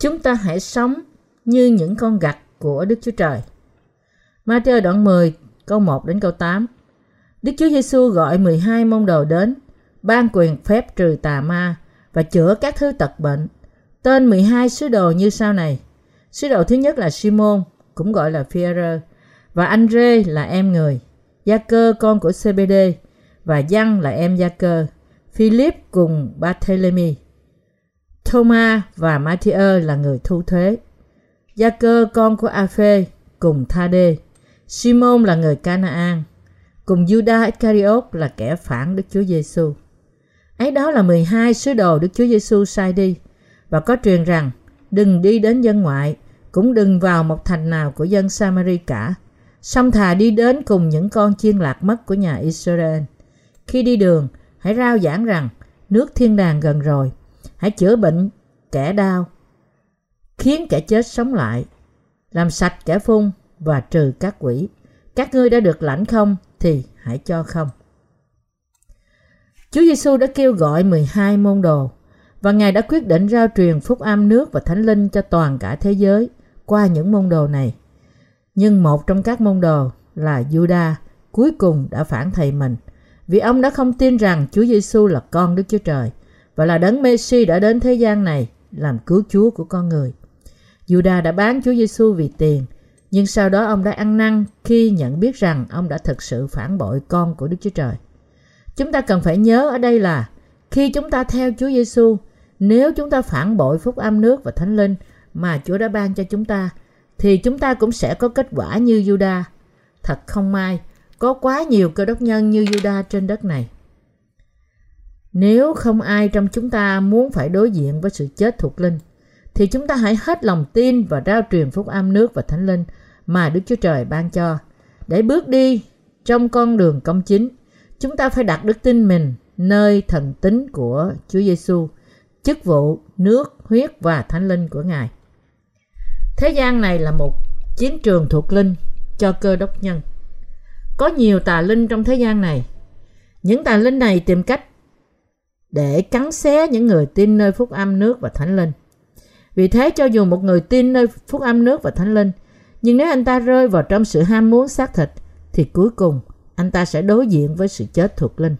Chúng ta hãy sống như những con gặt của Đức Chúa Trời. Matthew đoạn 10 câu 1 đến câu 8 Đức Chúa Giêsu gọi 12 môn đồ đến, ban quyền phép trừ tà ma và chữa các thứ tật bệnh. Tên 12 sứ đồ như sau này. Sứ đồ thứ nhất là Simon, cũng gọi là Phi-e-rơ, và Andre là em người, Gia cơ con của CBD và Giăng là em Gia cơ, Philip cùng Barthélemy. Thomas và Matthew là người thu thuế. Gia cơ con của A-phê cùng Tha-đê. Simon là người Canaan, cùng Judas Iscariot là kẻ phản Đức Chúa Giêsu. Ấy đó là 12 sứ đồ Đức Chúa Giêsu sai đi và có truyền rằng đừng đi đến dân ngoại, cũng đừng vào một thành nào của dân Samari cả. Xong thà đi đến cùng những con chiên lạc mất của nhà Israel. Khi đi đường, hãy rao giảng rằng nước thiên đàng gần rồi. Hãy chữa bệnh kẻ đau, khiến kẻ chết sống lại, làm sạch kẻ phun và trừ các quỷ. Các ngươi đã được lãnh không thì hãy cho không. Chúa Giêsu đã kêu gọi 12 môn đồ và Ngài đã quyết định rao truyền phúc âm nước và thánh linh cho toàn cả thế giới qua những môn đồ này. Nhưng một trong các môn đồ là Juda cuối cùng đã phản thầy mình vì ông đã không tin rằng Chúa Giêsu là con Đức Chúa Trời và là đấng Messi đã đến thế gian này làm cứu Chúa của con người. Juda đã bán Chúa Giêsu vì tiền, nhưng sau đó ông đã ăn năn khi nhận biết rằng ông đã thực sự phản bội con của Đức Chúa Trời. Chúng ta cần phải nhớ ở đây là khi chúng ta theo Chúa Giêsu, nếu chúng ta phản bội phúc âm nước và thánh linh mà Chúa đã ban cho chúng ta, thì chúng ta cũng sẽ có kết quả như Juda. Thật không may, có quá nhiều cơ đốc nhân như Juda trên đất này. Nếu không ai trong chúng ta muốn phải đối diện với sự chết thuộc linh, thì chúng ta hãy hết lòng tin và rao truyền phúc âm nước và thánh linh mà Đức Chúa Trời ban cho. Để bước đi trong con đường công chính, chúng ta phải đặt đức tin mình nơi thần tính của Chúa Giêsu, chức vụ, nước, huyết và thánh linh của Ngài. Thế gian này là một chiến trường thuộc linh cho cơ đốc nhân. Có nhiều tà linh trong thế gian này. Những tà linh này tìm cách để cắn xé những người tin nơi phúc âm nước và thánh linh. Vì thế cho dù một người tin nơi phúc âm nước và thánh linh, nhưng nếu anh ta rơi vào trong sự ham muốn xác thịt, thì cuối cùng anh ta sẽ đối diện với sự chết thuộc linh.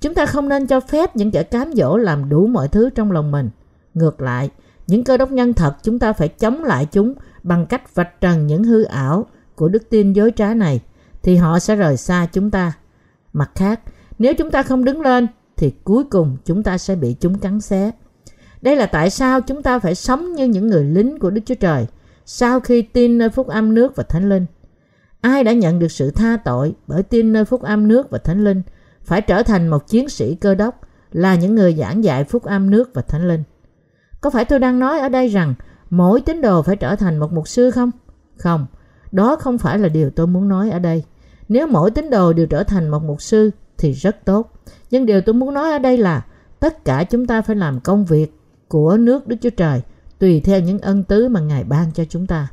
Chúng ta không nên cho phép những kẻ cám dỗ làm đủ mọi thứ trong lòng mình. Ngược lại, những cơ đốc nhân thật chúng ta phải chống lại chúng bằng cách vạch trần những hư ảo của đức tin dối trá này, thì họ sẽ rời xa chúng ta. Mặt khác, nếu chúng ta không đứng lên, thì cuối cùng chúng ta sẽ bị chúng cắn xé. Đây là tại sao chúng ta phải sống như những người lính của Đức Chúa Trời sau khi tin nơi phúc âm nước và thánh linh. Ai đã nhận được sự tha tội bởi tin nơi phúc âm nước và thánh linh phải trở thành một chiến sĩ cơ đốc là những người giảng dạy phúc âm nước và thánh linh. Có phải tôi đang nói ở đây rằng mỗi tín đồ phải trở thành một mục sư không? Không, đó không phải là điều tôi muốn nói ở đây. Nếu mỗi tín đồ đều trở thành một mục sư thì rất tốt. Nhưng điều tôi muốn nói ở đây là tất cả chúng ta phải làm công việc của nước Đức Chúa Trời tùy theo những ân tứ mà Ngài ban cho chúng ta.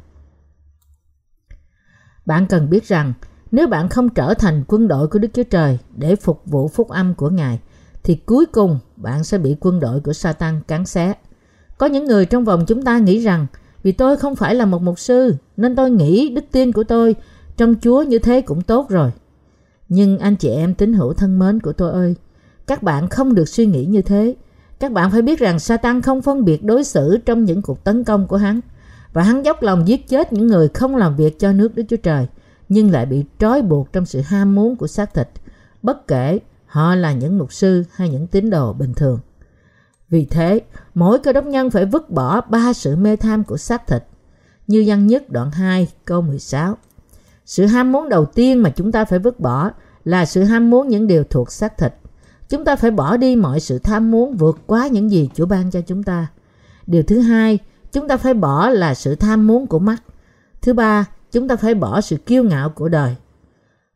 Bạn cần biết rằng nếu bạn không trở thành quân đội của Đức Chúa Trời để phục vụ phúc âm của Ngài, thì cuối cùng bạn sẽ bị quân đội của Satan cắn xé. Có những người trong vòng chúng ta nghĩ rằng vì tôi không phải là một mục sư nên tôi nghĩ đức tin của tôi trong Chúa như thế cũng tốt rồi. Nhưng anh chị em tín hữu thân mến của tôi ơi, các bạn không được suy nghĩ như thế. Các bạn phải biết rằng Satan không phân biệt đối xử trong những cuộc tấn công của hắn và hắn dốc lòng giết chết những người không làm việc cho nước Đức Chúa Trời nhưng lại bị trói buộc trong sự ham muốn của xác thịt bất kể họ là những mục sư hay những tín đồ bình thường. Vì thế, mỗi cơ đốc nhân phải vứt bỏ ba sự mê tham của xác thịt, như văn nhất đoạn 2 câu 16. Sự ham muốn đầu tiên mà chúng ta phải vứt bỏ là sự ham muốn những điều thuộc xác thịt. Chúng ta phải bỏ đi mọi sự tham muốn vượt quá những gì Chúa ban cho chúng ta. Điều thứ hai, chúng ta phải bỏ là sự tham muốn của mắt. Thứ ba, chúng ta phải bỏ sự kiêu ngạo của đời.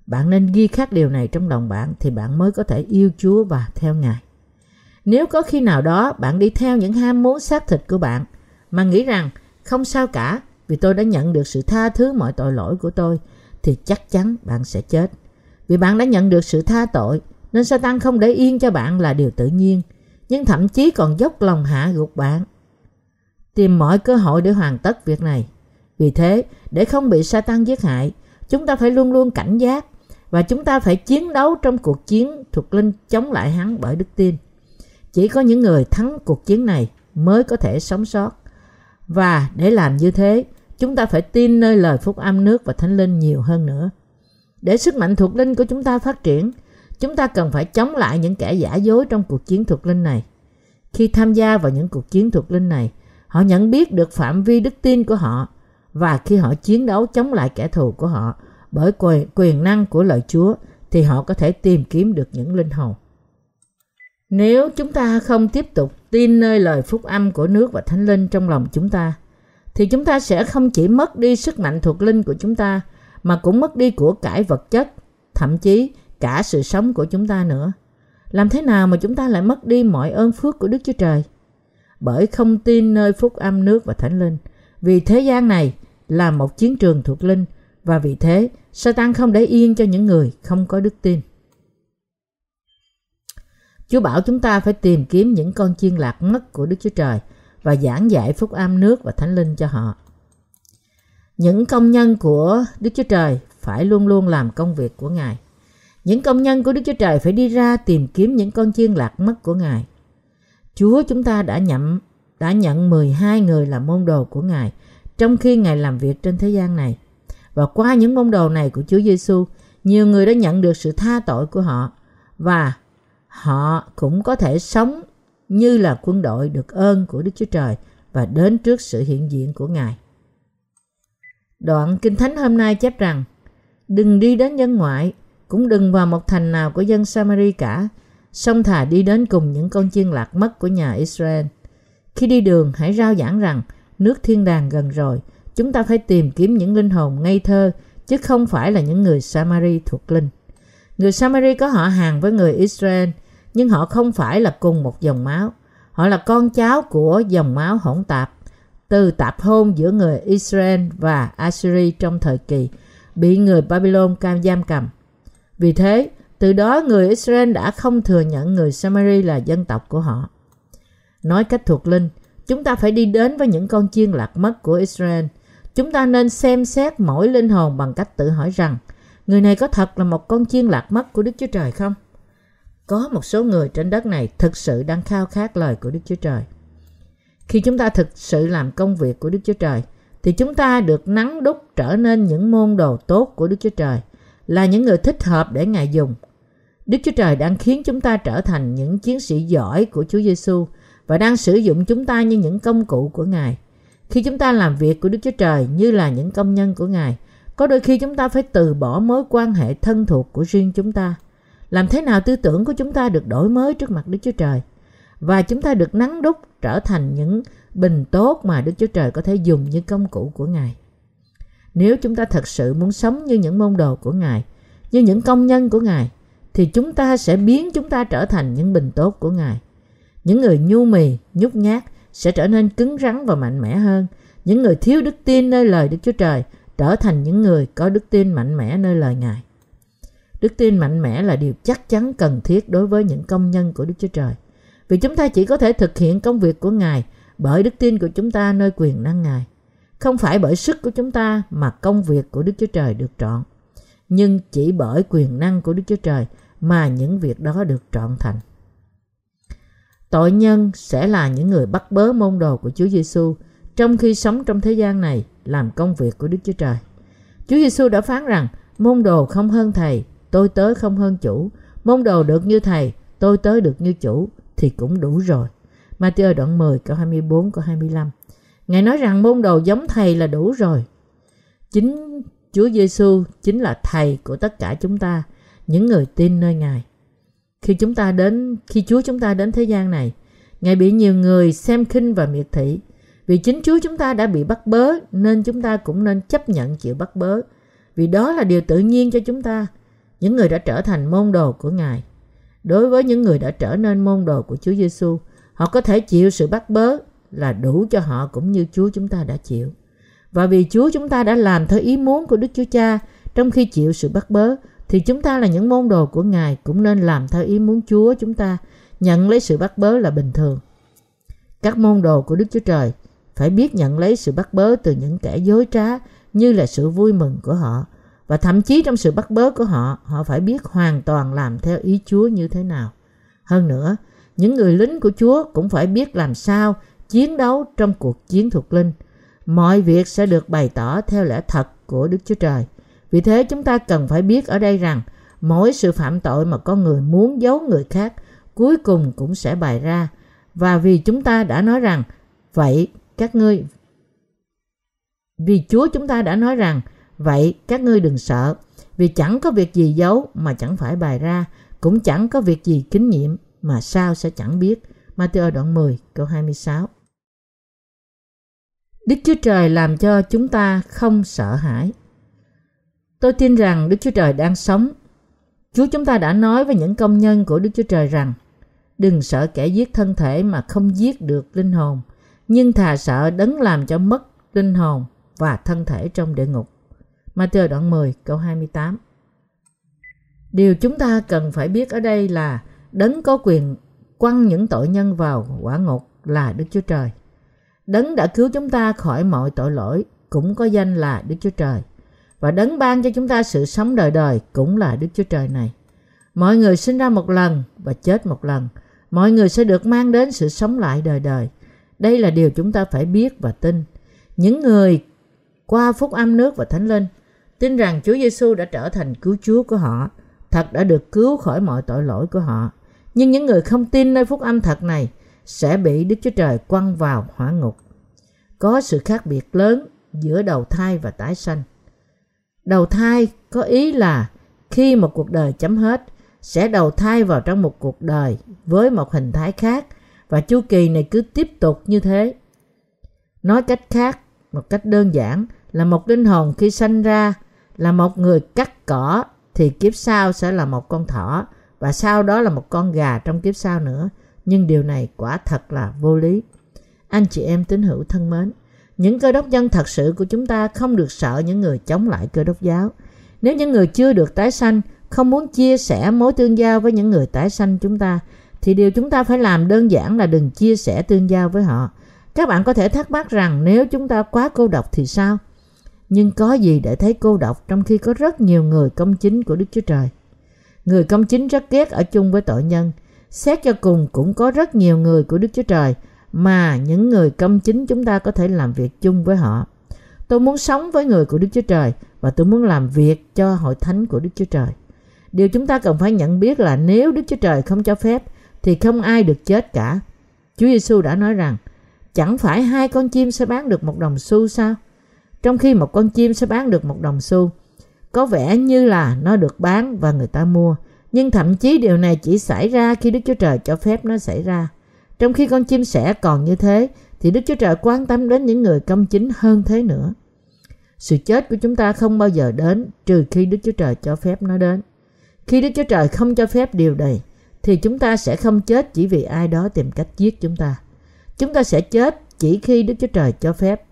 Bạn nên ghi khắc điều này trong lòng bạn thì bạn mới có thể yêu Chúa và theo Ngài. Nếu có khi nào đó bạn đi theo những ham muốn xác thịt của bạn mà nghĩ rằng không sao cả vì tôi đã nhận được sự tha thứ mọi tội lỗi của tôi thì chắc chắn bạn sẽ chết. Vì bạn đã nhận được sự tha tội nên Satan không để yên cho bạn là điều tự nhiên nhưng thậm chí còn dốc lòng hạ gục bạn. tìm mọi cơ hội để hoàn tất việc này. Vì thế, để không bị Satan giết hại, chúng ta phải luôn luôn cảnh giác và chúng ta phải chiến đấu trong cuộc chiến thuộc linh chống lại hắn bởi đức tin. Chỉ có những người thắng cuộc chiến này mới có thể sống sót. Và để làm như thế, chúng ta phải tin nơi lời phúc âm nước và thánh linh nhiều hơn nữa. Để sức mạnh thuộc linh của chúng ta phát triển, chúng ta cần phải chống lại những kẻ giả dối trong cuộc chiến thuộc linh này. Khi tham gia vào những cuộc chiến thuộc linh này, họ nhận biết được phạm vi đức tin của họ và khi họ chiến đấu chống lại kẻ thù của họ bởi quyền, quyền năng của lời Chúa thì họ có thể tìm kiếm được những linh hồn. Nếu chúng ta không tiếp tục tin nơi lời phúc âm của nước và thánh linh trong lòng chúng ta, thì chúng ta sẽ không chỉ mất đi sức mạnh thuộc linh của chúng ta, mà cũng mất đi của cải vật chất, thậm chí cả sự sống của chúng ta nữa. Làm thế nào mà chúng ta lại mất đi mọi ơn phước của Đức Chúa Trời? Bởi không tin nơi phúc âm nước và thánh linh. Vì thế gian này là một chiến trường thuộc linh, và vì thế, Satan không để yên cho những người không có đức tin. Chúa bảo chúng ta phải tìm kiếm những con chiên lạc mất của Đức Chúa Trời và giảng dạy phúc âm nước và thánh linh cho họ. Những công nhân của Đức Chúa Trời phải luôn luôn làm công việc của Ngài. Những công nhân của Đức Chúa Trời phải đi ra tìm kiếm những con chiên lạc mất của Ngài. Chúa chúng ta đã nhận đã nhận 12 người làm môn đồ của Ngài trong khi Ngài làm việc trên thế gian này. Và qua những môn đồ này của Chúa Giêsu, nhiều người đã nhận được sự tha tội của họ và họ cũng có thể sống như là quân đội được ơn của Đức Chúa Trời và đến trước sự hiện diện của Ngài. Đoạn Kinh Thánh hôm nay chép rằng Đừng đi đến dân ngoại, cũng đừng vào một thành nào của dân Samari cả, song thà đi đến cùng những con chiên lạc mất của nhà Israel. Khi đi đường, hãy rao giảng rằng nước thiên đàng gần rồi, chúng ta phải tìm kiếm những linh hồn ngây thơ, chứ không phải là những người Samari thuộc linh. Người Samari có họ hàng với người Israel, nhưng họ không phải là cùng một dòng máu. Họ là con cháu của dòng máu hỗn tạp, từ tạp hôn giữa người Israel và Assyri trong thời kỳ bị người Babylon cam giam cầm. Vì thế, từ đó người Israel đã không thừa nhận người Samari là dân tộc của họ. Nói cách thuộc linh, chúng ta phải đi đến với những con chiên lạc mất của Israel. Chúng ta nên xem xét mỗi linh hồn bằng cách tự hỏi rằng người này có thật là một con chiên lạc mất của Đức Chúa Trời không? Có một số người trên đất này thực sự đang khao khát lời của Đức Chúa Trời. Khi chúng ta thực sự làm công việc của Đức Chúa Trời, thì chúng ta được nắng đúc trở nên những môn đồ tốt của Đức Chúa Trời, là những người thích hợp để Ngài dùng. Đức Chúa Trời đang khiến chúng ta trở thành những chiến sĩ giỏi của Chúa Giêsu và đang sử dụng chúng ta như những công cụ của Ngài. Khi chúng ta làm việc của Đức Chúa Trời như là những công nhân của Ngài, có đôi khi chúng ta phải từ bỏ mối quan hệ thân thuộc của riêng chúng ta. Làm thế nào tư tưởng của chúng ta được đổi mới trước mặt Đức Chúa Trời? Và chúng ta được nắng đúc trở thành những bình tốt mà Đức Chúa Trời có thể dùng như công cụ của Ngài. Nếu chúng ta thật sự muốn sống như những môn đồ của Ngài, như những công nhân của Ngài, thì chúng ta sẽ biến chúng ta trở thành những bình tốt của Ngài. Những người nhu mì, nhút nhát sẽ trở nên cứng rắn và mạnh mẽ hơn. Những người thiếu đức tin nơi lời Đức Chúa Trời trở thành những người có đức tin mạnh mẽ nơi lời Ngài. Đức tin mạnh mẽ là điều chắc chắn cần thiết đối với những công nhân của Đức Chúa Trời. Vì chúng ta chỉ có thể thực hiện công việc của Ngài bởi đức tin của chúng ta nơi quyền năng Ngài. Không phải bởi sức của chúng ta mà công việc của Đức Chúa Trời được trọn. Nhưng chỉ bởi quyền năng của Đức Chúa Trời mà những việc đó được trọn thành. Tội nhân sẽ là những người bắt bớ môn đồ của Chúa Giêsu trong khi sống trong thế gian này làm công việc của Đức Chúa Trời. Chúa Giêsu đã phán rằng môn đồ không hơn thầy, tôi tới không hơn chủ. Môn đồ được như thầy, tôi tới được như chủ thì cũng đủ rồi. Matthew đoạn 10 câu 24 câu 25. Ngài nói rằng môn đồ giống thầy là đủ rồi. Chính Chúa Giêsu chính là thầy của tất cả chúng ta, những người tin nơi Ngài. Khi chúng ta đến, khi Chúa chúng ta đến thế gian này, Ngài bị nhiều người xem khinh và miệt thị. Vì chính Chúa chúng ta đã bị bắt bớ nên chúng ta cũng nên chấp nhận chịu bắt bớ. Vì đó là điều tự nhiên cho chúng ta, những người đã trở thành môn đồ của Ngài. Đối với những người đã trở nên môn đồ của Chúa Giêsu, họ có thể chịu sự bắt bớ là đủ cho họ cũng như Chúa chúng ta đã chịu. Và vì Chúa chúng ta đã làm theo ý muốn của Đức Chúa Cha trong khi chịu sự bắt bớ, thì chúng ta là những môn đồ của Ngài cũng nên làm theo ý muốn Chúa chúng ta, nhận lấy sự bắt bớ là bình thường. Các môn đồ của Đức Chúa Trời phải biết nhận lấy sự bắt bớ từ những kẻ dối trá như là sự vui mừng của họ. Và thậm chí trong sự bắt bớ của họ, họ phải biết hoàn toàn làm theo ý Chúa như thế nào. Hơn nữa, những người lính của Chúa cũng phải biết làm sao chiến đấu trong cuộc chiến thuộc linh. Mọi việc sẽ được bày tỏ theo lẽ thật của Đức Chúa Trời. Vì thế, chúng ta cần phải biết ở đây rằng, mỗi sự phạm tội mà con người muốn giấu người khác cuối cùng cũng sẽ bày ra. Và vì chúng ta đã nói rằng, vậy các ngươi vì Chúa chúng ta đã nói rằng, vậy các ngươi đừng sợ, vì chẳng có việc gì giấu mà chẳng phải bày ra, cũng chẳng có việc gì kín nhiệm mà sao sẽ chẳng biết. Matthew đoạn 10 câu 26 Đức Chúa Trời làm cho chúng ta không sợ hãi. Tôi tin rằng Đức Chúa Trời đang sống. Chúa chúng ta đã nói với những công nhân của Đức Chúa Trời rằng đừng sợ kẻ giết thân thể mà không giết được linh hồn, nhưng thà sợ đấng làm cho mất linh hồn và thân thể trong địa ngục. Matthew đoạn 10 câu 28 Điều chúng ta cần phải biết ở đây là đấng có quyền quăng những tội nhân vào quả ngục là Đức Chúa Trời. Đấng đã cứu chúng ta khỏi mọi tội lỗi cũng có danh là Đức Chúa Trời. Và đấng ban cho chúng ta sự sống đời đời cũng là Đức Chúa Trời này. Mọi người sinh ra một lần và chết một lần. Mọi người sẽ được mang đến sự sống lại đời đời. Đây là điều chúng ta phải biết và tin. Những người qua phúc âm nước và thánh linh tin rằng Chúa Giêsu đã trở thành cứu Chúa của họ, thật đã được cứu khỏi mọi tội lỗi của họ. Nhưng những người không tin nơi phúc âm thật này sẽ bị Đức Chúa Trời quăng vào hỏa ngục. Có sự khác biệt lớn giữa đầu thai và tái sanh. Đầu thai có ý là khi một cuộc đời chấm hết sẽ đầu thai vào trong một cuộc đời với một hình thái khác và chu kỳ này cứ tiếp tục như thế. Nói cách khác, một cách đơn giản là một linh hồn khi sanh ra là một người cắt cỏ thì kiếp sau sẽ là một con thỏ và sau đó là một con gà trong kiếp sau nữa. Nhưng điều này quả thật là vô lý. Anh chị em tín hữu thân mến, những cơ đốc nhân thật sự của chúng ta không được sợ những người chống lại cơ đốc giáo. Nếu những người chưa được tái sanh không muốn chia sẻ mối tương giao với những người tái sanh chúng ta, thì điều chúng ta phải làm đơn giản là đừng chia sẻ tương giao với họ. Các bạn có thể thắc mắc rằng nếu chúng ta quá cô độc thì sao? Nhưng có gì để thấy cô độc trong khi có rất nhiều người công chính của Đức Chúa Trời? Người công chính rất ghét ở chung với tội nhân. Xét cho cùng cũng có rất nhiều người của Đức Chúa Trời mà những người công chính chúng ta có thể làm việc chung với họ. Tôi muốn sống với người của Đức Chúa Trời và tôi muốn làm việc cho hội thánh của Đức Chúa Trời. Điều chúng ta cần phải nhận biết là nếu Đức Chúa Trời không cho phép thì không ai được chết cả. Chúa Giêsu đã nói rằng chẳng phải hai con chim sẽ bán được một đồng xu sao? Trong khi một con chim sẽ bán được một đồng xu, có vẻ như là nó được bán và người ta mua. Nhưng thậm chí điều này chỉ xảy ra khi Đức Chúa Trời cho phép nó xảy ra. Trong khi con chim sẻ còn như thế, thì Đức Chúa Trời quan tâm đến những người công chính hơn thế nữa. Sự chết của chúng ta không bao giờ đến trừ khi Đức Chúa Trời cho phép nó đến. Khi Đức Chúa Trời không cho phép điều này, thì chúng ta sẽ không chết chỉ vì ai đó tìm cách giết chúng ta. Chúng ta sẽ chết chỉ khi Đức Chúa Trời cho phép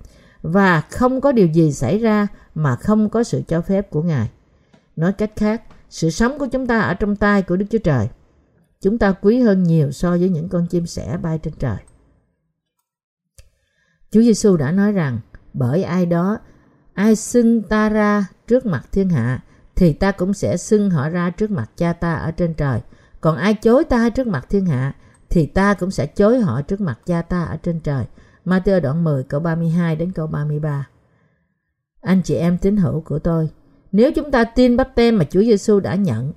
và không có điều gì xảy ra mà không có sự cho phép của Ngài. Nói cách khác, sự sống của chúng ta ở trong tay của Đức Chúa Trời. Chúng ta quý hơn nhiều so với những con chim sẻ bay trên trời. Chúa Giêsu đã nói rằng bởi ai đó ai xưng ta ra trước mặt thiên hạ thì ta cũng sẽ xưng họ ra trước mặt cha ta ở trên trời. Còn ai chối ta trước mặt thiên hạ thì ta cũng sẽ chối họ trước mặt cha ta ở trên trời. Matthew đoạn 10 câu 32 đến câu 33. Anh chị em tín hữu của tôi, nếu chúng ta tin bắp tem mà Chúa Giêsu đã nhận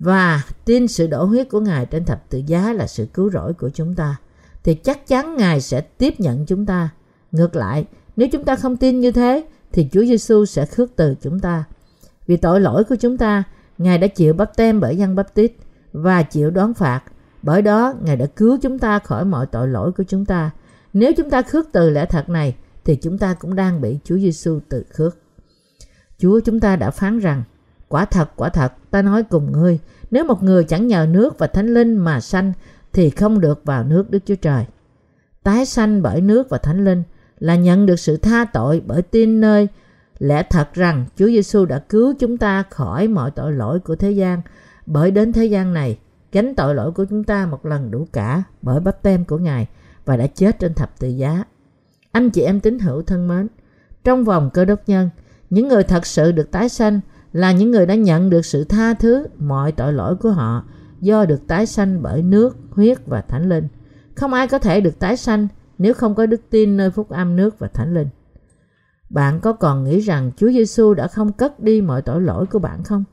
và tin sự đổ huyết của Ngài trên thập tự giá là sự cứu rỗi của chúng ta, thì chắc chắn Ngài sẽ tiếp nhận chúng ta. Ngược lại, nếu chúng ta không tin như thế, thì Chúa Giêsu sẽ khước từ chúng ta. Vì tội lỗi của chúng ta, Ngài đã chịu bắp tem bởi dân bắp tít và chịu đón phạt. Bởi đó, Ngài đã cứu chúng ta khỏi mọi tội lỗi của chúng ta. Nếu chúng ta khước từ lẽ thật này, thì chúng ta cũng đang bị Chúa Giêsu tự khước. Chúa chúng ta đã phán rằng, quả thật, quả thật, ta nói cùng ngươi, nếu một người chẳng nhờ nước và thánh linh mà sanh, thì không được vào nước Đức Chúa Trời. Tái sanh bởi nước và thánh linh là nhận được sự tha tội bởi tin nơi lẽ thật rằng Chúa Giêsu đã cứu chúng ta khỏi mọi tội lỗi của thế gian bởi đến thế gian này gánh tội lỗi của chúng ta một lần đủ cả bởi bắp tem của Ngài và đã chết trên thập tự giá Anh chị em tín hữu thân mến, trong vòng cơ đốc nhân, những người thật sự được tái sanh là những người đã nhận được sự tha thứ mọi tội lỗi của họ do được tái sanh bởi nước, huyết và thánh linh. Không ai có thể được tái sanh nếu không có đức tin nơi phúc âm nước và thánh linh. Bạn có còn nghĩ rằng Chúa Giêsu đã không cất đi mọi tội lỗi của bạn không?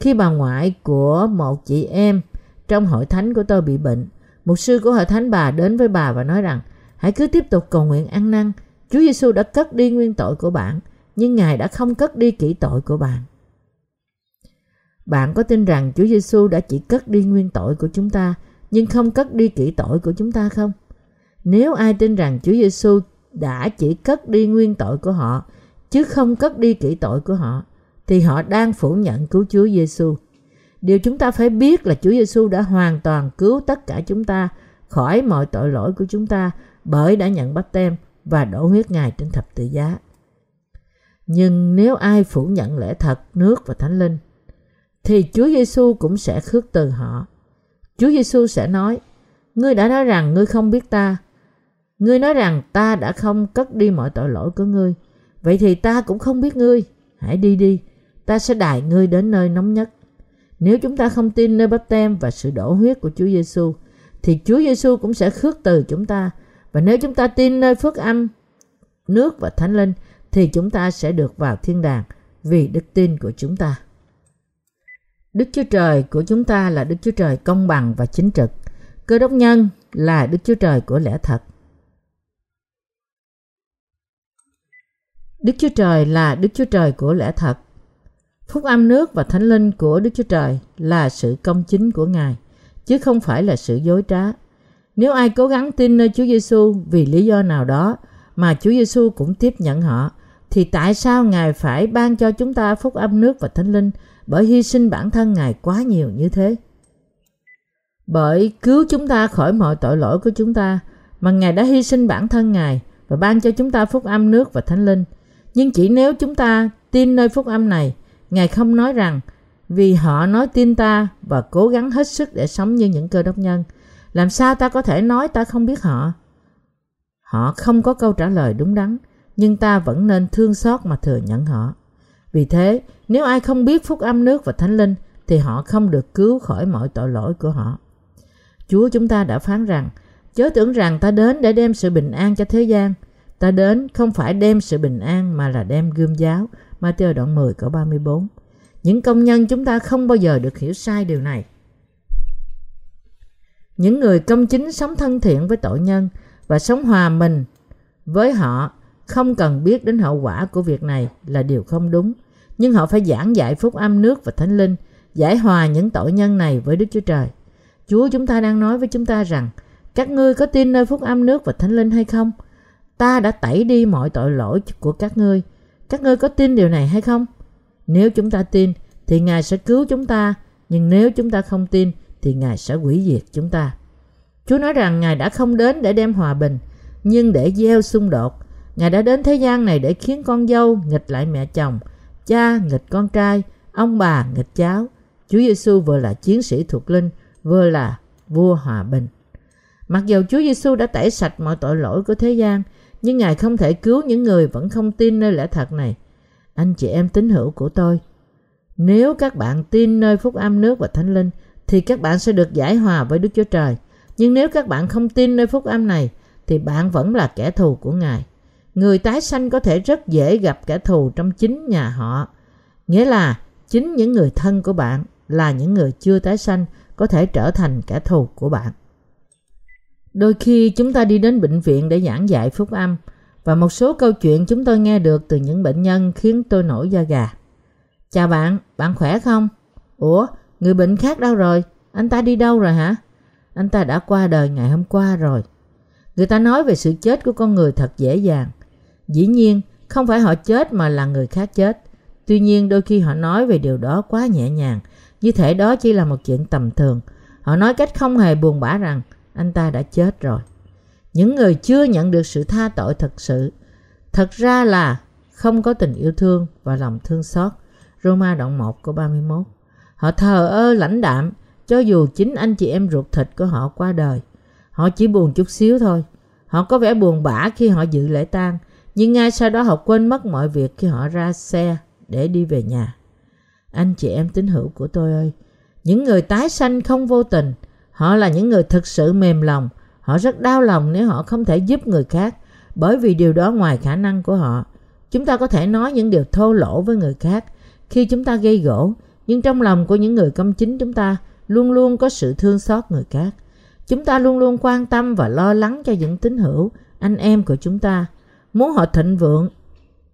Khi bà ngoại của một chị em trong hội thánh của tôi bị bệnh, một sư của hội thánh bà đến với bà và nói rằng hãy cứ tiếp tục cầu nguyện ăn năn. Chúa Giêsu đã cất đi nguyên tội của bạn, nhưng Ngài đã không cất đi kỹ tội của bạn. Bạn có tin rằng Chúa Giêsu đã chỉ cất đi nguyên tội của chúng ta, nhưng không cất đi kỹ tội của chúng ta không? Nếu ai tin rằng Chúa Giêsu đã chỉ cất đi nguyên tội của họ, chứ không cất đi kỹ tội của họ, thì họ đang phủ nhận cứu Chúa Giêsu. Điều chúng ta phải biết là Chúa Giêsu đã hoàn toàn cứu tất cả chúng ta khỏi mọi tội lỗi của chúng ta bởi đã nhận bắt tem và đổ huyết Ngài trên thập tự giá. Nhưng nếu ai phủ nhận lẽ thật, nước và thánh linh, thì Chúa Giêsu cũng sẽ khước từ họ. Chúa Giêsu sẽ nói: Ngươi đã nói rằng ngươi không biết ta. Ngươi nói rằng ta đã không cất đi mọi tội lỗi của ngươi. Vậy thì ta cũng không biết ngươi. Hãy đi đi, ta sẽ đài ngươi đến nơi nóng nhất. Nếu chúng ta không tin nơi bắp tem và sự đổ huyết của Chúa Giêsu, thì Chúa Giêsu cũng sẽ khước từ chúng ta. Và nếu chúng ta tin nơi phước âm, nước và thánh linh, thì chúng ta sẽ được vào thiên đàng vì đức tin của chúng ta. Đức Chúa Trời của chúng ta là Đức Chúa Trời công bằng và chính trực. Cơ đốc nhân là Đức Chúa Trời của lẽ thật. Đức Chúa Trời là Đức Chúa Trời của lẽ thật. Phúc âm nước và thánh linh của Đức Chúa Trời là sự công chính của Ngài, chứ không phải là sự dối trá. Nếu ai cố gắng tin nơi Chúa Giêsu vì lý do nào đó mà Chúa Giêsu cũng tiếp nhận họ, thì tại sao Ngài phải ban cho chúng ta phúc âm nước và thánh linh bởi hy sinh bản thân Ngài quá nhiều như thế? Bởi cứu chúng ta khỏi mọi tội lỗi của chúng ta mà Ngài đã hy sinh bản thân Ngài và ban cho chúng ta phúc âm nước và thánh linh. Nhưng chỉ nếu chúng ta tin nơi phúc âm này, Ngài không nói rằng vì họ nói tin ta và cố gắng hết sức để sống như những cơ đốc nhân. Làm sao ta có thể nói ta không biết họ? Họ không có câu trả lời đúng đắn, nhưng ta vẫn nên thương xót mà thừa nhận họ. Vì thế, nếu ai không biết phúc âm nước và thánh linh, thì họ không được cứu khỏi mọi tội lỗi của họ. Chúa chúng ta đã phán rằng, chớ tưởng rằng ta đến để đem sự bình an cho thế gian. Ta đến không phải đem sự bình an mà là đem gươm giáo. Matthew đoạn 10 câu 34. Những công nhân chúng ta không bao giờ được hiểu sai điều này. Những người công chính sống thân thiện với tội nhân và sống hòa mình với họ không cần biết đến hậu quả của việc này là điều không đúng. Nhưng họ phải giảng dạy phúc âm nước và thánh linh, giải hòa những tội nhân này với Đức Chúa Trời. Chúa chúng ta đang nói với chúng ta rằng, các ngươi có tin nơi phúc âm nước và thánh linh hay không? Ta đã tẩy đi mọi tội lỗi của các ngươi. Các ngươi có tin điều này hay không? Nếu chúng ta tin, thì Ngài sẽ cứu chúng ta. Nhưng nếu chúng ta không tin, thì Ngài sẽ hủy diệt chúng ta. Chúa nói rằng Ngài đã không đến để đem hòa bình, nhưng để gieo xung đột. Ngài đã đến thế gian này để khiến con dâu nghịch lại mẹ chồng, cha nghịch con trai, ông bà nghịch cháu. Chúa Giêsu vừa là chiến sĩ thuộc linh, vừa là vua hòa bình. Mặc dù Chúa Giêsu đã tẩy sạch mọi tội lỗi của thế gian, nhưng Ngài không thể cứu những người vẫn không tin nơi lẽ thật này. Anh chị em tín hữu của tôi, nếu các bạn tin nơi phúc âm nước và thánh linh, thì các bạn sẽ được giải hòa với Đức Chúa Trời. Nhưng nếu các bạn không tin nơi phúc âm này, thì bạn vẫn là kẻ thù của Ngài. Người tái sanh có thể rất dễ gặp kẻ thù trong chính nhà họ. Nghĩa là chính những người thân của bạn là những người chưa tái sanh có thể trở thành kẻ thù của bạn. Đôi khi chúng ta đi đến bệnh viện để giảng dạy phúc âm và một số câu chuyện chúng tôi nghe được từ những bệnh nhân khiến tôi nổi da gà. Chào bạn, bạn khỏe không? Ủa, người bệnh khác đâu rồi? Anh ta đi đâu rồi hả? Anh ta đã qua đời ngày hôm qua rồi. Người ta nói về sự chết của con người thật dễ dàng. Dĩ nhiên, không phải họ chết mà là người khác chết. Tuy nhiên đôi khi họ nói về điều đó quá nhẹ nhàng, như thể đó chỉ là một chuyện tầm thường. Họ nói cách không hề buồn bã rằng anh ta đã chết rồi. Những người chưa nhận được sự tha tội thật sự, thật ra là không có tình yêu thương và lòng thương xót. Roma đoạn 1 câu 31. Họ thờ ơ lãnh đạm cho dù chính anh chị em ruột thịt của họ qua đời. Họ chỉ buồn chút xíu thôi. Họ có vẻ buồn bã khi họ dự lễ tang, nhưng ngay sau đó họ quên mất mọi việc khi họ ra xe để đi về nhà. Anh chị em tín hữu của tôi ơi, những người tái sanh không vô tình, họ là những người thực sự mềm lòng. Họ rất đau lòng nếu họ không thể giúp người khác, bởi vì điều đó ngoài khả năng của họ. Chúng ta có thể nói những điều thô lỗ với người khác khi chúng ta gây gỗ, nhưng trong lòng của những người công chính chúng ta luôn luôn có sự thương xót người khác. Chúng ta luôn luôn quan tâm và lo lắng cho những tín hữu, anh em của chúng ta, muốn họ thịnh vượng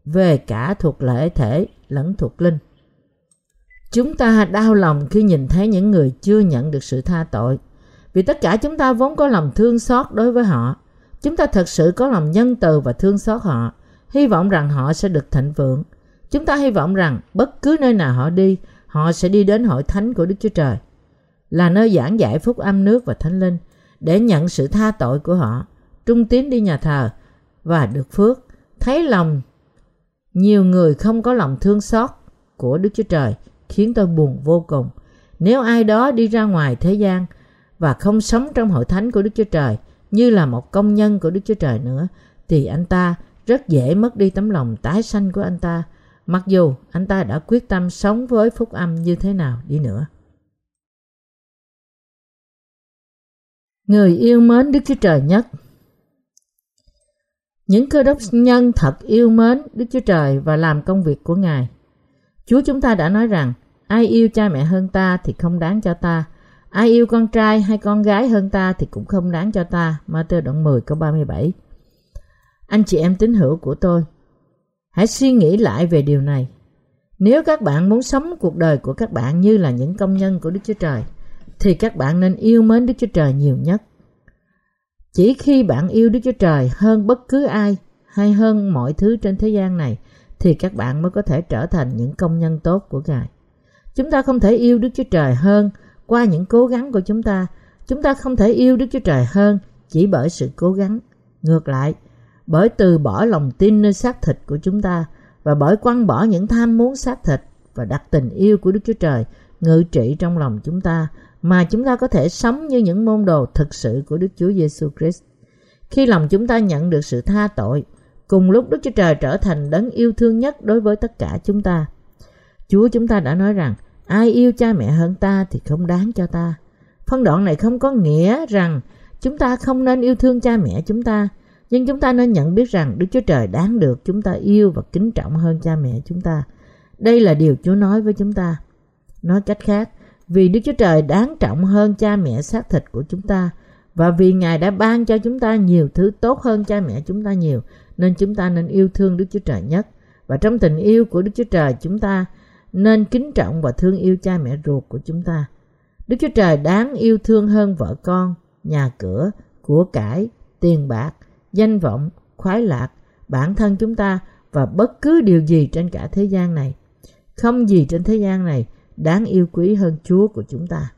về cả thuộc lễ thể lẫn thuộc linh. Chúng ta đau lòng khi nhìn thấy những người chưa nhận được sự tha tội. Vì tất cả chúng ta vốn có lòng thương xót đối với họ. Chúng ta thật sự có lòng nhân từ và thương xót họ, hy vọng rằng họ sẽ được thịnh vượng. Chúng ta hy vọng rằng bất cứ nơi nào họ đi, họ sẽ đi đến hội thánh của Đức Chúa Trời, là nơi giảng giải phúc âm nước và thánh linh, để nhận sự tha tội của họ, trung tín đi nhà thờ và được phước, thấy lòng nhiều người không có lòng thương xót của Đức Chúa Trời khiến tôi buồn vô cùng. Nếu ai đó đi ra ngoài thế gian và không sống trong hội thánh của Đức Chúa Trời như là một công nhân của Đức Chúa Trời nữa, thì anh ta rất dễ mất đi tấm lòng tái sanh của anh ta, mặc dù anh ta đã quyết tâm sống với phúc âm như thế nào đi nữa. Người yêu mến Đức Chúa Trời nhất những cơ đốc nhân thật yêu mến Đức Chúa Trời và làm công việc của Ngài. Chúa chúng ta đã nói rằng Ai yêu cha mẹ hơn ta thì không đáng cho ta. Ai yêu con trai hay con gái hơn ta thì cũng không đáng cho ta. Matthew đoạn 10 câu 37 Anh chị em tín hữu của tôi, hãy suy nghĩ lại về điều này. Nếu các bạn muốn sống cuộc đời của các bạn như là những công nhân của Đức Chúa Trời, thì các bạn nên yêu mến Đức Chúa Trời nhiều nhất. Chỉ khi bạn yêu Đức Chúa Trời hơn bất cứ ai hay hơn mọi thứ trên thế gian này, thì các bạn mới có thể trở thành những công nhân tốt của Ngài. Chúng ta không thể yêu Đức Chúa Trời hơn qua những cố gắng của chúng ta. Chúng ta không thể yêu Đức Chúa Trời hơn chỉ bởi sự cố gắng. Ngược lại, bởi từ bỏ lòng tin nơi xác thịt của chúng ta và bởi quăng bỏ những tham muốn xác thịt và đặt tình yêu của Đức Chúa Trời ngự trị trong lòng chúng ta mà chúng ta có thể sống như những môn đồ thực sự của Đức Chúa Giêsu Christ. Khi lòng chúng ta nhận được sự tha tội, cùng lúc Đức Chúa Trời trở thành đấng yêu thương nhất đối với tất cả chúng ta. Chúa chúng ta đã nói rằng ai yêu cha mẹ hơn ta thì không đáng cho ta. Phân đoạn này không có nghĩa rằng chúng ta không nên yêu thương cha mẹ chúng ta, nhưng chúng ta nên nhận biết rằng Đức Chúa Trời đáng được chúng ta yêu và kính trọng hơn cha mẹ chúng ta. Đây là điều Chúa nói với chúng ta. Nói cách khác, vì Đức Chúa Trời đáng trọng hơn cha mẹ xác thịt của chúng ta và vì Ngài đã ban cho chúng ta nhiều thứ tốt hơn cha mẹ chúng ta nhiều nên chúng ta nên yêu thương Đức Chúa Trời nhất. Và trong tình yêu của Đức Chúa Trời chúng ta nên kính trọng và thương yêu cha mẹ ruột của chúng ta. Đức Chúa Trời đáng yêu thương hơn vợ con, nhà cửa, của cải, tiền bạc, danh vọng, khoái lạc, bản thân chúng ta và bất cứ điều gì trên cả thế gian này. Không gì trên thế gian này đáng yêu quý hơn Chúa của chúng ta.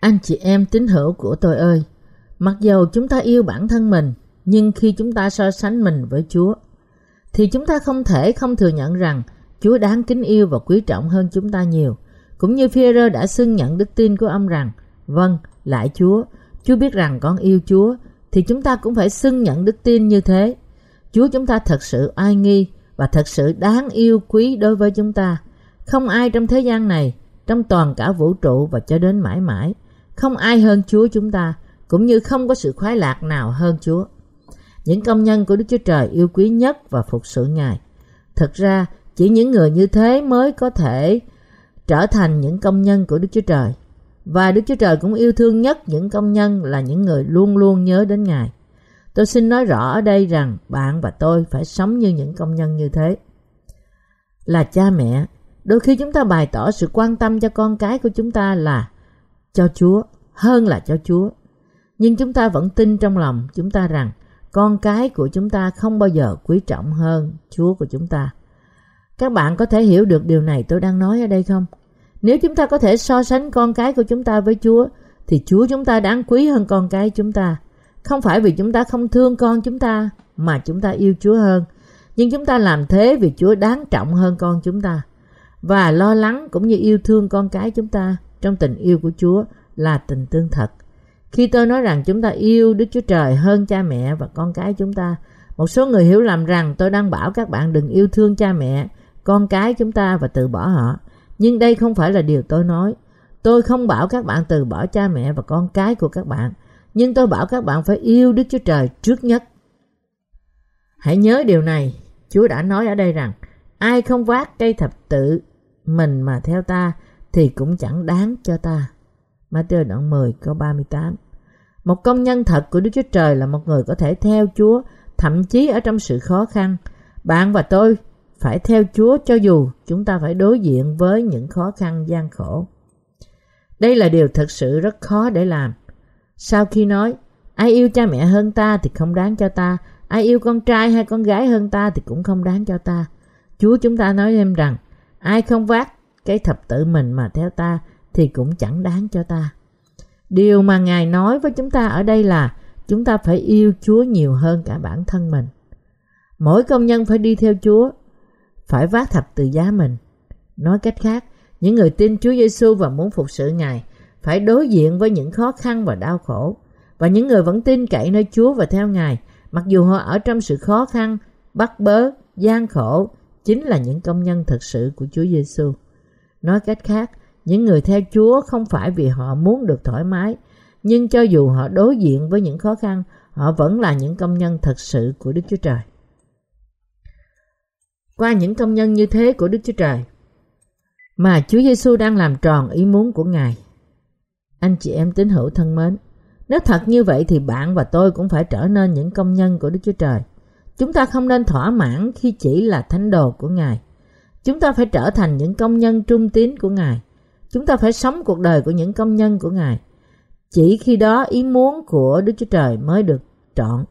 Anh chị em tín hữu của tôi ơi, mặc dầu chúng ta yêu bản thân mình, nhưng khi chúng ta so sánh mình với Chúa, thì chúng ta không thể không thừa nhận rằng Chúa đáng kính yêu và quý trọng hơn chúng ta nhiều. Cũng như Phi-rơ đã xưng nhận đức tin của ông rằng, vâng, lại Chúa, Chúa biết rằng con yêu Chúa, thì chúng ta cũng phải xưng nhận đức tin như thế. Chúa chúng ta thật sự ai nghi và thật sự đáng yêu quý đối với chúng ta. Không ai trong thế gian này, trong toàn cả vũ trụ và cho đến mãi mãi, không ai hơn Chúa chúng ta, cũng như không có sự khoái lạc nào hơn Chúa. Những công nhân của Đức Chúa Trời yêu quý nhất và phục sự Ngài. Thật ra, chỉ những người như thế mới có thể trở thành những công nhân của Đức Chúa Trời. Và Đức Chúa Trời cũng yêu thương nhất những công nhân là những người luôn luôn nhớ đến Ngài. Tôi xin nói rõ ở đây rằng bạn và tôi phải sống như những công nhân như thế. Là cha mẹ, đôi khi chúng ta bày tỏ sự quan tâm cho con cái của chúng ta là cho Chúa hơn là cho Chúa. Nhưng chúng ta vẫn tin trong lòng chúng ta rằng con cái của chúng ta không bao giờ quý trọng hơn Chúa của chúng ta. Các bạn có thể hiểu được điều này tôi đang nói ở đây không? Nếu chúng ta có thể so sánh con cái của chúng ta với Chúa, thì Chúa chúng ta đáng quý hơn con cái chúng ta. Không phải vì chúng ta không thương con chúng ta, mà chúng ta yêu Chúa hơn. Nhưng chúng ta làm thế vì Chúa đáng trọng hơn con chúng ta. Và lo lắng cũng như yêu thương con cái chúng ta trong tình yêu của Chúa là tình tương thật. Khi tôi nói rằng chúng ta yêu Đức Chúa Trời hơn cha mẹ và con cái chúng ta, một số người hiểu lầm rằng tôi đang bảo các bạn đừng yêu thương cha mẹ, con cái chúng ta và từ bỏ họ. Nhưng đây không phải là điều tôi nói. Tôi không bảo các bạn từ bỏ cha mẹ và con cái của các bạn, nhưng tôi bảo các bạn phải yêu Đức Chúa Trời trước nhất. Hãy nhớ điều này, Chúa đã nói ở đây rằng ai không vác cây thập tự mình mà theo ta thì cũng chẳng đáng cho ta. Matthew đoạn 10 câu 38 Một công nhân thật của Đức Chúa Trời là một người có thể theo Chúa thậm chí ở trong sự khó khăn. Bạn và tôi phải theo Chúa cho dù chúng ta phải đối diện với những khó khăn gian khổ. Đây là điều thật sự rất khó để làm. Sau khi nói, ai yêu cha mẹ hơn ta thì không đáng cho ta, ai yêu con trai hay con gái hơn ta thì cũng không đáng cho ta. Chúa chúng ta nói thêm rằng, ai không vác cái thập tự mình mà theo ta thì cũng chẳng đáng cho ta. Điều mà Ngài nói với chúng ta ở đây là chúng ta phải yêu Chúa nhiều hơn cả bản thân mình. Mỗi công nhân phải đi theo Chúa, phải vác thập tự giá mình. Nói cách khác, những người tin Chúa Giêsu và muốn phục sự Ngài phải đối diện với những khó khăn và đau khổ. Và những người vẫn tin cậy nơi Chúa và theo Ngài, mặc dù họ ở trong sự khó khăn, bắt bớ, gian khổ, chính là những công nhân thật sự của Chúa Giêsu. Nói cách khác, những người theo Chúa không phải vì họ muốn được thoải mái, nhưng cho dù họ đối diện với những khó khăn, họ vẫn là những công nhân thật sự của Đức Chúa Trời. Qua những công nhân như thế của Đức Chúa Trời, mà Chúa Giêsu đang làm tròn ý muốn của Ngài. Anh chị em tín hữu thân mến, nếu thật như vậy thì bạn và tôi cũng phải trở nên những công nhân của Đức Chúa Trời. Chúng ta không nên thỏa mãn khi chỉ là thánh đồ của Ngài. Chúng ta phải trở thành những công nhân trung tín của Ngài. Chúng ta phải sống cuộc đời của những công nhân của Ngài. Chỉ khi đó ý muốn của Đức Chúa Trời mới được trọn.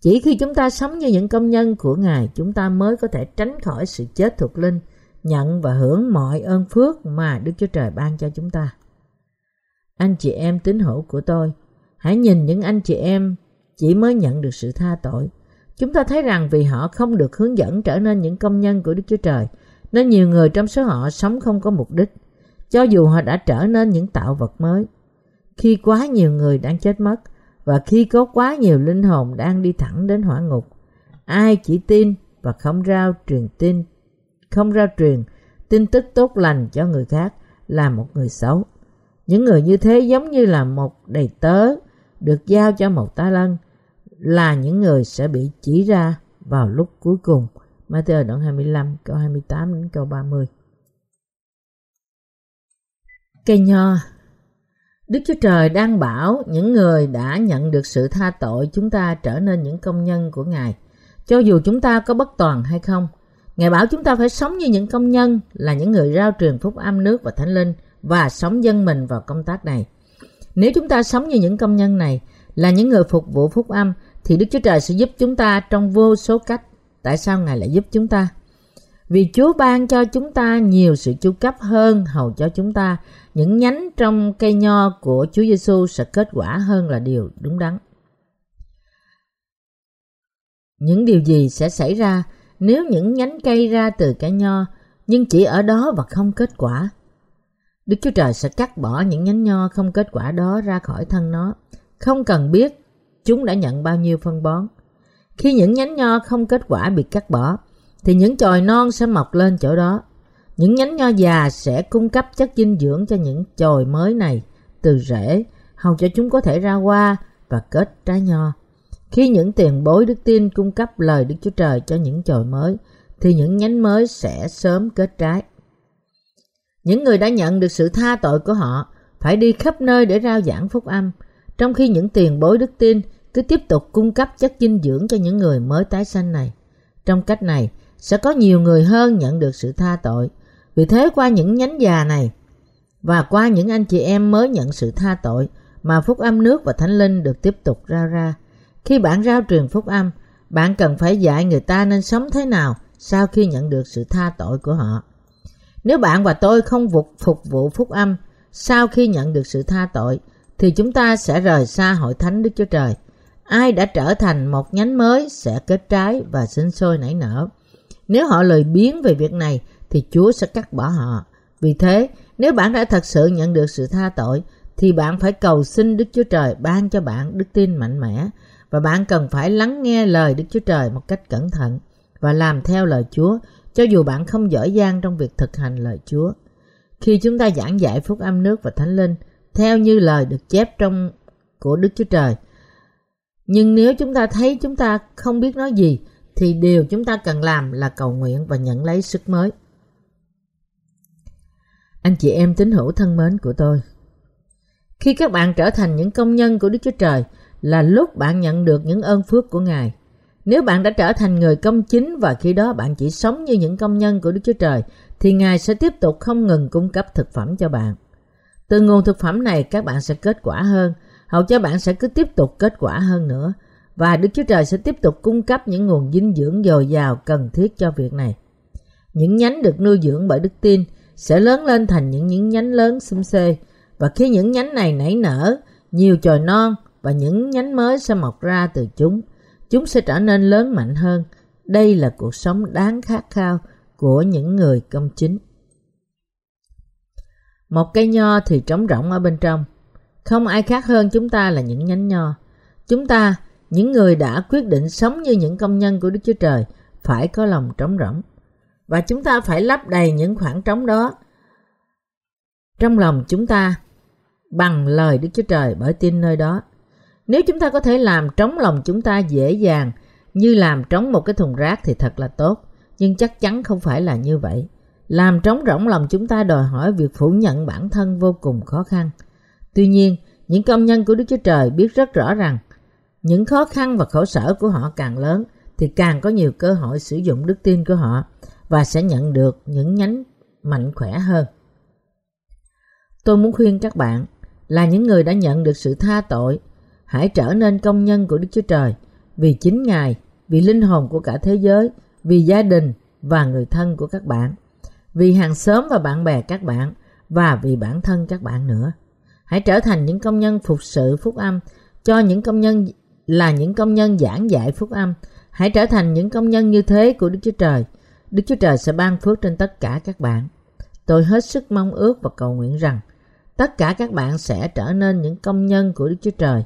Chỉ khi chúng ta sống như những công nhân của Ngài, chúng ta mới có thể tránh khỏi sự chết thuộc linh, nhận và hưởng mọi ơn phước mà Đức Chúa Trời ban cho chúng ta. Anh chị em tín hữu của tôi, hãy nhìn những anh chị em chỉ mới nhận được sự tha tội. Chúng ta thấy rằng vì họ không được hướng dẫn trở nên những công nhân của Đức Chúa Trời, nên nhiều người trong số họ sống không có mục đích, cho dù họ đã trở nên những tạo vật mới. Khi quá nhiều người đang chết mất, và khi có quá nhiều linh hồn đang đi thẳng đến hỏa ngục, ai chỉ tin và không rao truyền tin, không rao truyền tin tức tốt lành cho người khác là một người xấu. Những người như thế giống như là một đầy tớ được giao cho một ta lân là những người sẽ bị chỉ ra vào lúc cuối cùng. Matthew đoạn 25 câu 28 đến câu 30. Cây nho Đức Chúa Trời đang bảo những người đã nhận được sự tha tội chúng ta trở nên những công nhân của Ngài, cho dù chúng ta có bất toàn hay không. Ngài bảo chúng ta phải sống như những công nhân, là những người rao truyền phúc âm nước và thánh linh và sống dân mình vào công tác này. Nếu chúng ta sống như những công nhân này, là những người phục vụ phúc âm, thì Đức Chúa Trời sẽ giúp chúng ta trong vô số cách. Tại sao Ngài lại giúp chúng ta? Vì Chúa ban cho chúng ta nhiều sự chu cấp hơn hầu cho chúng ta những nhánh trong cây nho của Chúa Giêsu sẽ kết quả hơn là điều đúng đắn. Những điều gì sẽ xảy ra nếu những nhánh cây ra từ cây nho nhưng chỉ ở đó và không kết quả? Đức Chúa Trời sẽ cắt bỏ những nhánh nho không kết quả đó ra khỏi thân nó, không cần biết chúng đã nhận bao nhiêu phân bón. Khi những nhánh nho không kết quả bị cắt bỏ, thì những chồi non sẽ mọc lên chỗ đó. Những nhánh nho già sẽ cung cấp chất dinh dưỡng cho những chồi mới này từ rễ, hầu cho chúng có thể ra hoa và kết trái nho. Khi những tiền bối đức tin cung cấp lời Đức Chúa Trời cho những chồi mới, thì những nhánh mới sẽ sớm kết trái. Những người đã nhận được sự tha tội của họ phải đi khắp nơi để rao giảng phúc âm, trong khi những tiền bối đức tin cứ tiếp tục cung cấp chất dinh dưỡng cho những người mới tái sanh này. Trong cách này, sẽ có nhiều người hơn nhận được sự tha tội. Vì thế qua những nhánh già này và qua những anh chị em mới nhận sự tha tội mà phúc âm nước và thánh linh được tiếp tục rao ra. Khi bạn rao truyền phúc âm, bạn cần phải dạy người ta nên sống thế nào sau khi nhận được sự tha tội của họ. Nếu bạn và tôi không phục vụ phúc âm sau khi nhận được sự tha tội, thì chúng ta sẽ rời xa hội thánh Đức Chúa Trời. Ai đã trở thành một nhánh mới sẽ kết trái và sinh sôi nảy nở. Nếu họ lười biếng về việc này thì Chúa sẽ cắt bỏ họ. Vì thế, nếu bạn đã thật sự nhận được sự tha tội thì bạn phải cầu xin Đức Chúa Trời ban cho bạn đức tin mạnh mẽ và bạn cần phải lắng nghe lời Đức Chúa Trời một cách cẩn thận và làm theo lời Chúa cho dù bạn không giỏi giang trong việc thực hành lời Chúa. Khi chúng ta giảng dạy phúc âm nước và thánh linh theo như lời được chép trong của Đức Chúa Trời. Nhưng nếu chúng ta thấy chúng ta không biết nói gì thì điều chúng ta cần làm là cầu nguyện và nhận lấy sức mới. Anh chị em tín hữu thân mến của tôi, khi các bạn trở thành những công nhân của Đức Chúa Trời là lúc bạn nhận được những ơn phước của Ngài. Nếu bạn đã trở thành người công chính và khi đó bạn chỉ sống như những công nhân của Đức Chúa Trời thì Ngài sẽ tiếp tục không ngừng cung cấp thực phẩm cho bạn. Từ nguồn thực phẩm này các bạn sẽ kết quả hơn, hậu cho bạn sẽ cứ tiếp tục kết quả hơn nữa và Đức Chúa Trời sẽ tiếp tục cung cấp những nguồn dinh dưỡng dồi dào cần thiết cho việc này. Những nhánh được nuôi dưỡng bởi đức tin sẽ lớn lên thành những những nhánh lớn xum xê và khi những nhánh này nảy nở, nhiều chồi non và những nhánh mới sẽ mọc ra từ chúng, chúng sẽ trở nên lớn mạnh hơn. Đây là cuộc sống đáng khát khao của những người công chính. Một cây nho thì trống rỗng ở bên trong. Không ai khác hơn chúng ta là những nhánh nho. Chúng ta, những người đã quyết định sống như những công nhân của Đức Chúa Trời, phải có lòng trống rỗng. Và chúng ta phải lấp đầy những khoảng trống đó trong lòng chúng ta bằng lời Đức Chúa Trời bởi tin nơi đó. Nếu chúng ta có thể làm trống lòng chúng ta dễ dàng như làm trống một cái thùng rác thì thật là tốt, nhưng chắc chắn không phải là như vậy. Làm trống rỗng lòng chúng ta đòi hỏi việc phủ nhận bản thân vô cùng khó khăn. Tuy nhiên, những công nhân của Đức Chúa Trời biết rất rõ rằng những khó khăn và khổ sở của họ càng lớn thì càng có nhiều cơ hội sử dụng đức tin của họ và sẽ nhận được những nhánh mạnh khỏe hơn. Tôi muốn khuyên các bạn là những người đã nhận được sự tha tội, hãy trở nên công nhân của Đức Chúa Trời vì chính Ngài, vì linh hồn của cả thế giới, vì gia đình và người thân của các bạn, vì hàng xóm và bạn bè các bạn và vì bản thân các bạn nữa. Hãy trở thành những công nhân phục sự phúc âm cho những công nhân là những công nhân giảng dạy phúc âm. Hãy trở thành những công nhân như thế của Đức Chúa Trời. Đức Chúa Trời sẽ ban phước trên tất cả các bạn. Tôi hết sức mong ước và cầu nguyện rằng tất cả các bạn sẽ trở nên những công nhân của Đức Chúa Trời.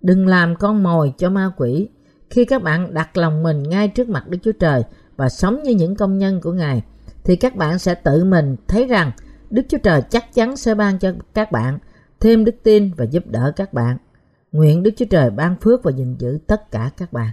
Đừng làm con mồi cho ma quỷ. Khi các bạn đặt lòng mình ngay trước mặt Đức Chúa Trời và sống như những công nhân của Ngài, thì các bạn sẽ tự mình thấy rằng Đức Chúa Trời chắc chắn sẽ ban cho các bạn thêm đức tin và giúp đỡ các bạn. Nguyện Đức Chúa Trời ban phước và gìn giữ tất cả các bạn.